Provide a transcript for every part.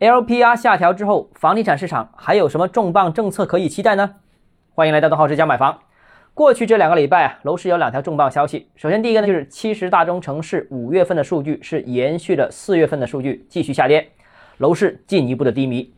LPR 下调之后，房地产市场还有什么重磅政策可以期待呢？欢迎来到东浩之家买房。过去这两个礼拜啊，楼市有两条重磅消息。首先，第一个呢就是七十大中城市五月份的数据是延续了四月份的数据，继续下跌，楼市进一步的低迷。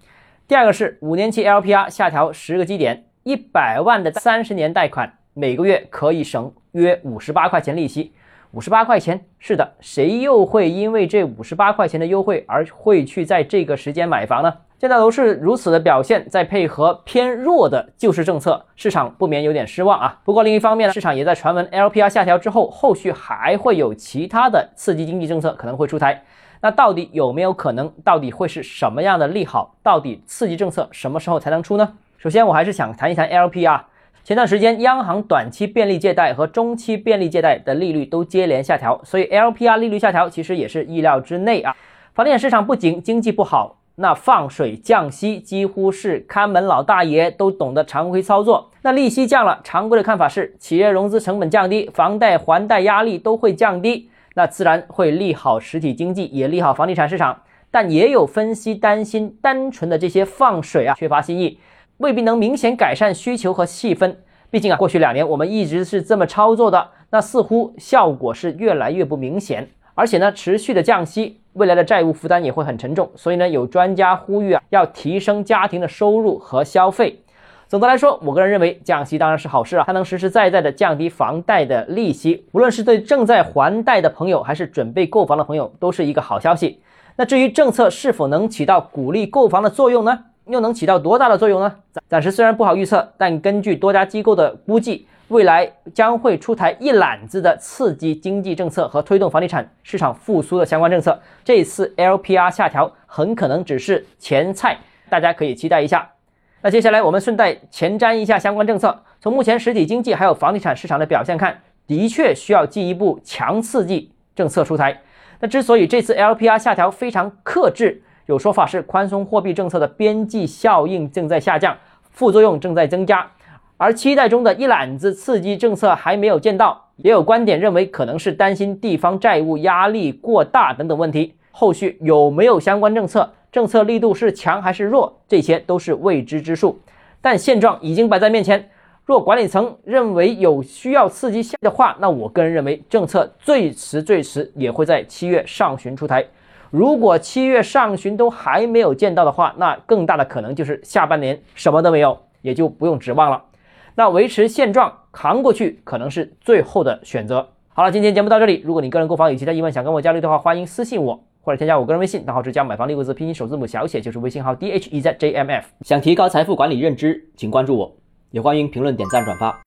第二个是五年期 LPR 下调十个基点，一百万的三十年贷款每个月可以省约五十八块钱利息。五十八块钱，是的，谁又会因为这五十八块钱的优惠而会去在这个时间买房呢？现在楼市如此的表现，再配合偏弱的救市政策，市场不免有点失望啊。不过另一方面呢，市场也在传闻 LPR 下调之后，后续还会有其他的刺激经济政策可能会出台。那到底有没有可能？到底会是什么样的利好？到底刺激政策什么时候才能出呢？首先，我还是想谈一谈 LPR。前段时间，央行短期便利借贷和中期便利借贷的利率都接连下调，所以 LPR 利率下调其实也是意料之内啊。房地产市场不仅经济不好，那放水降息几乎是看门老大爷都懂得常规操作。那利息降了，常规的看法是企业融资成本降低，房贷还贷压力都会降低，那自然会利好实体经济，也利好房地产市场。但也有分析担心，单纯的这些放水啊，缺乏新意。未必能明显改善需求和气氛，毕竟啊，过去两年我们一直是这么操作的，那似乎效果是越来越不明显。而且呢，持续的降息，未来的债务负担也会很沉重。所以呢，有专家呼吁啊，要提升家庭的收入和消费。总的来说，我个人认为降息当然是好事啊，它能实实在在的降低房贷的利息，无论是对正在还贷的朋友，还是准备购房的朋友，都是一个好消息。那至于政策是否能起到鼓励购房的作用呢？又能起到多大的作用呢？暂时虽然不好预测，但根据多家机构的估计，未来将会出台一揽子的刺激经济政策和推动房地产市场复苏的相关政策。这次 LPR 下调很可能只是前菜，大家可以期待一下。那接下来我们顺带前瞻一下相关政策。从目前实体经济还有房地产市场的表现看，的确需要进一步强刺激政策出台。那之所以这次 LPR 下调非常克制。有说法是宽松货币政策的边际效应正在下降，副作用正在增加，而期待中的一揽子刺激政策还没有见到。也有观点认为，可能是担心地方债务压力过大等等问题。后续有没有相关政策，政策力度是强还是弱，这些都是未知之数。但现状已经摆在面前，若管理层认为有需要刺激下的话，那我个人认为政策最迟最迟也会在七月上旬出台。如果七月上旬都还没有见到的话，那更大的可能就是下半年什么都没有，也就不用指望了。那维持现状扛过去，可能是最后的选择。好了，今天节目到这里。如果你个人购房有其他疑问想跟我交流的话，欢迎私信我或者添加我个人微信，账号是加买房六个字拼音首字母小写就是微信号 d h e z j m f。想提高财富管理认知，请关注我，也欢迎评论点赞转发。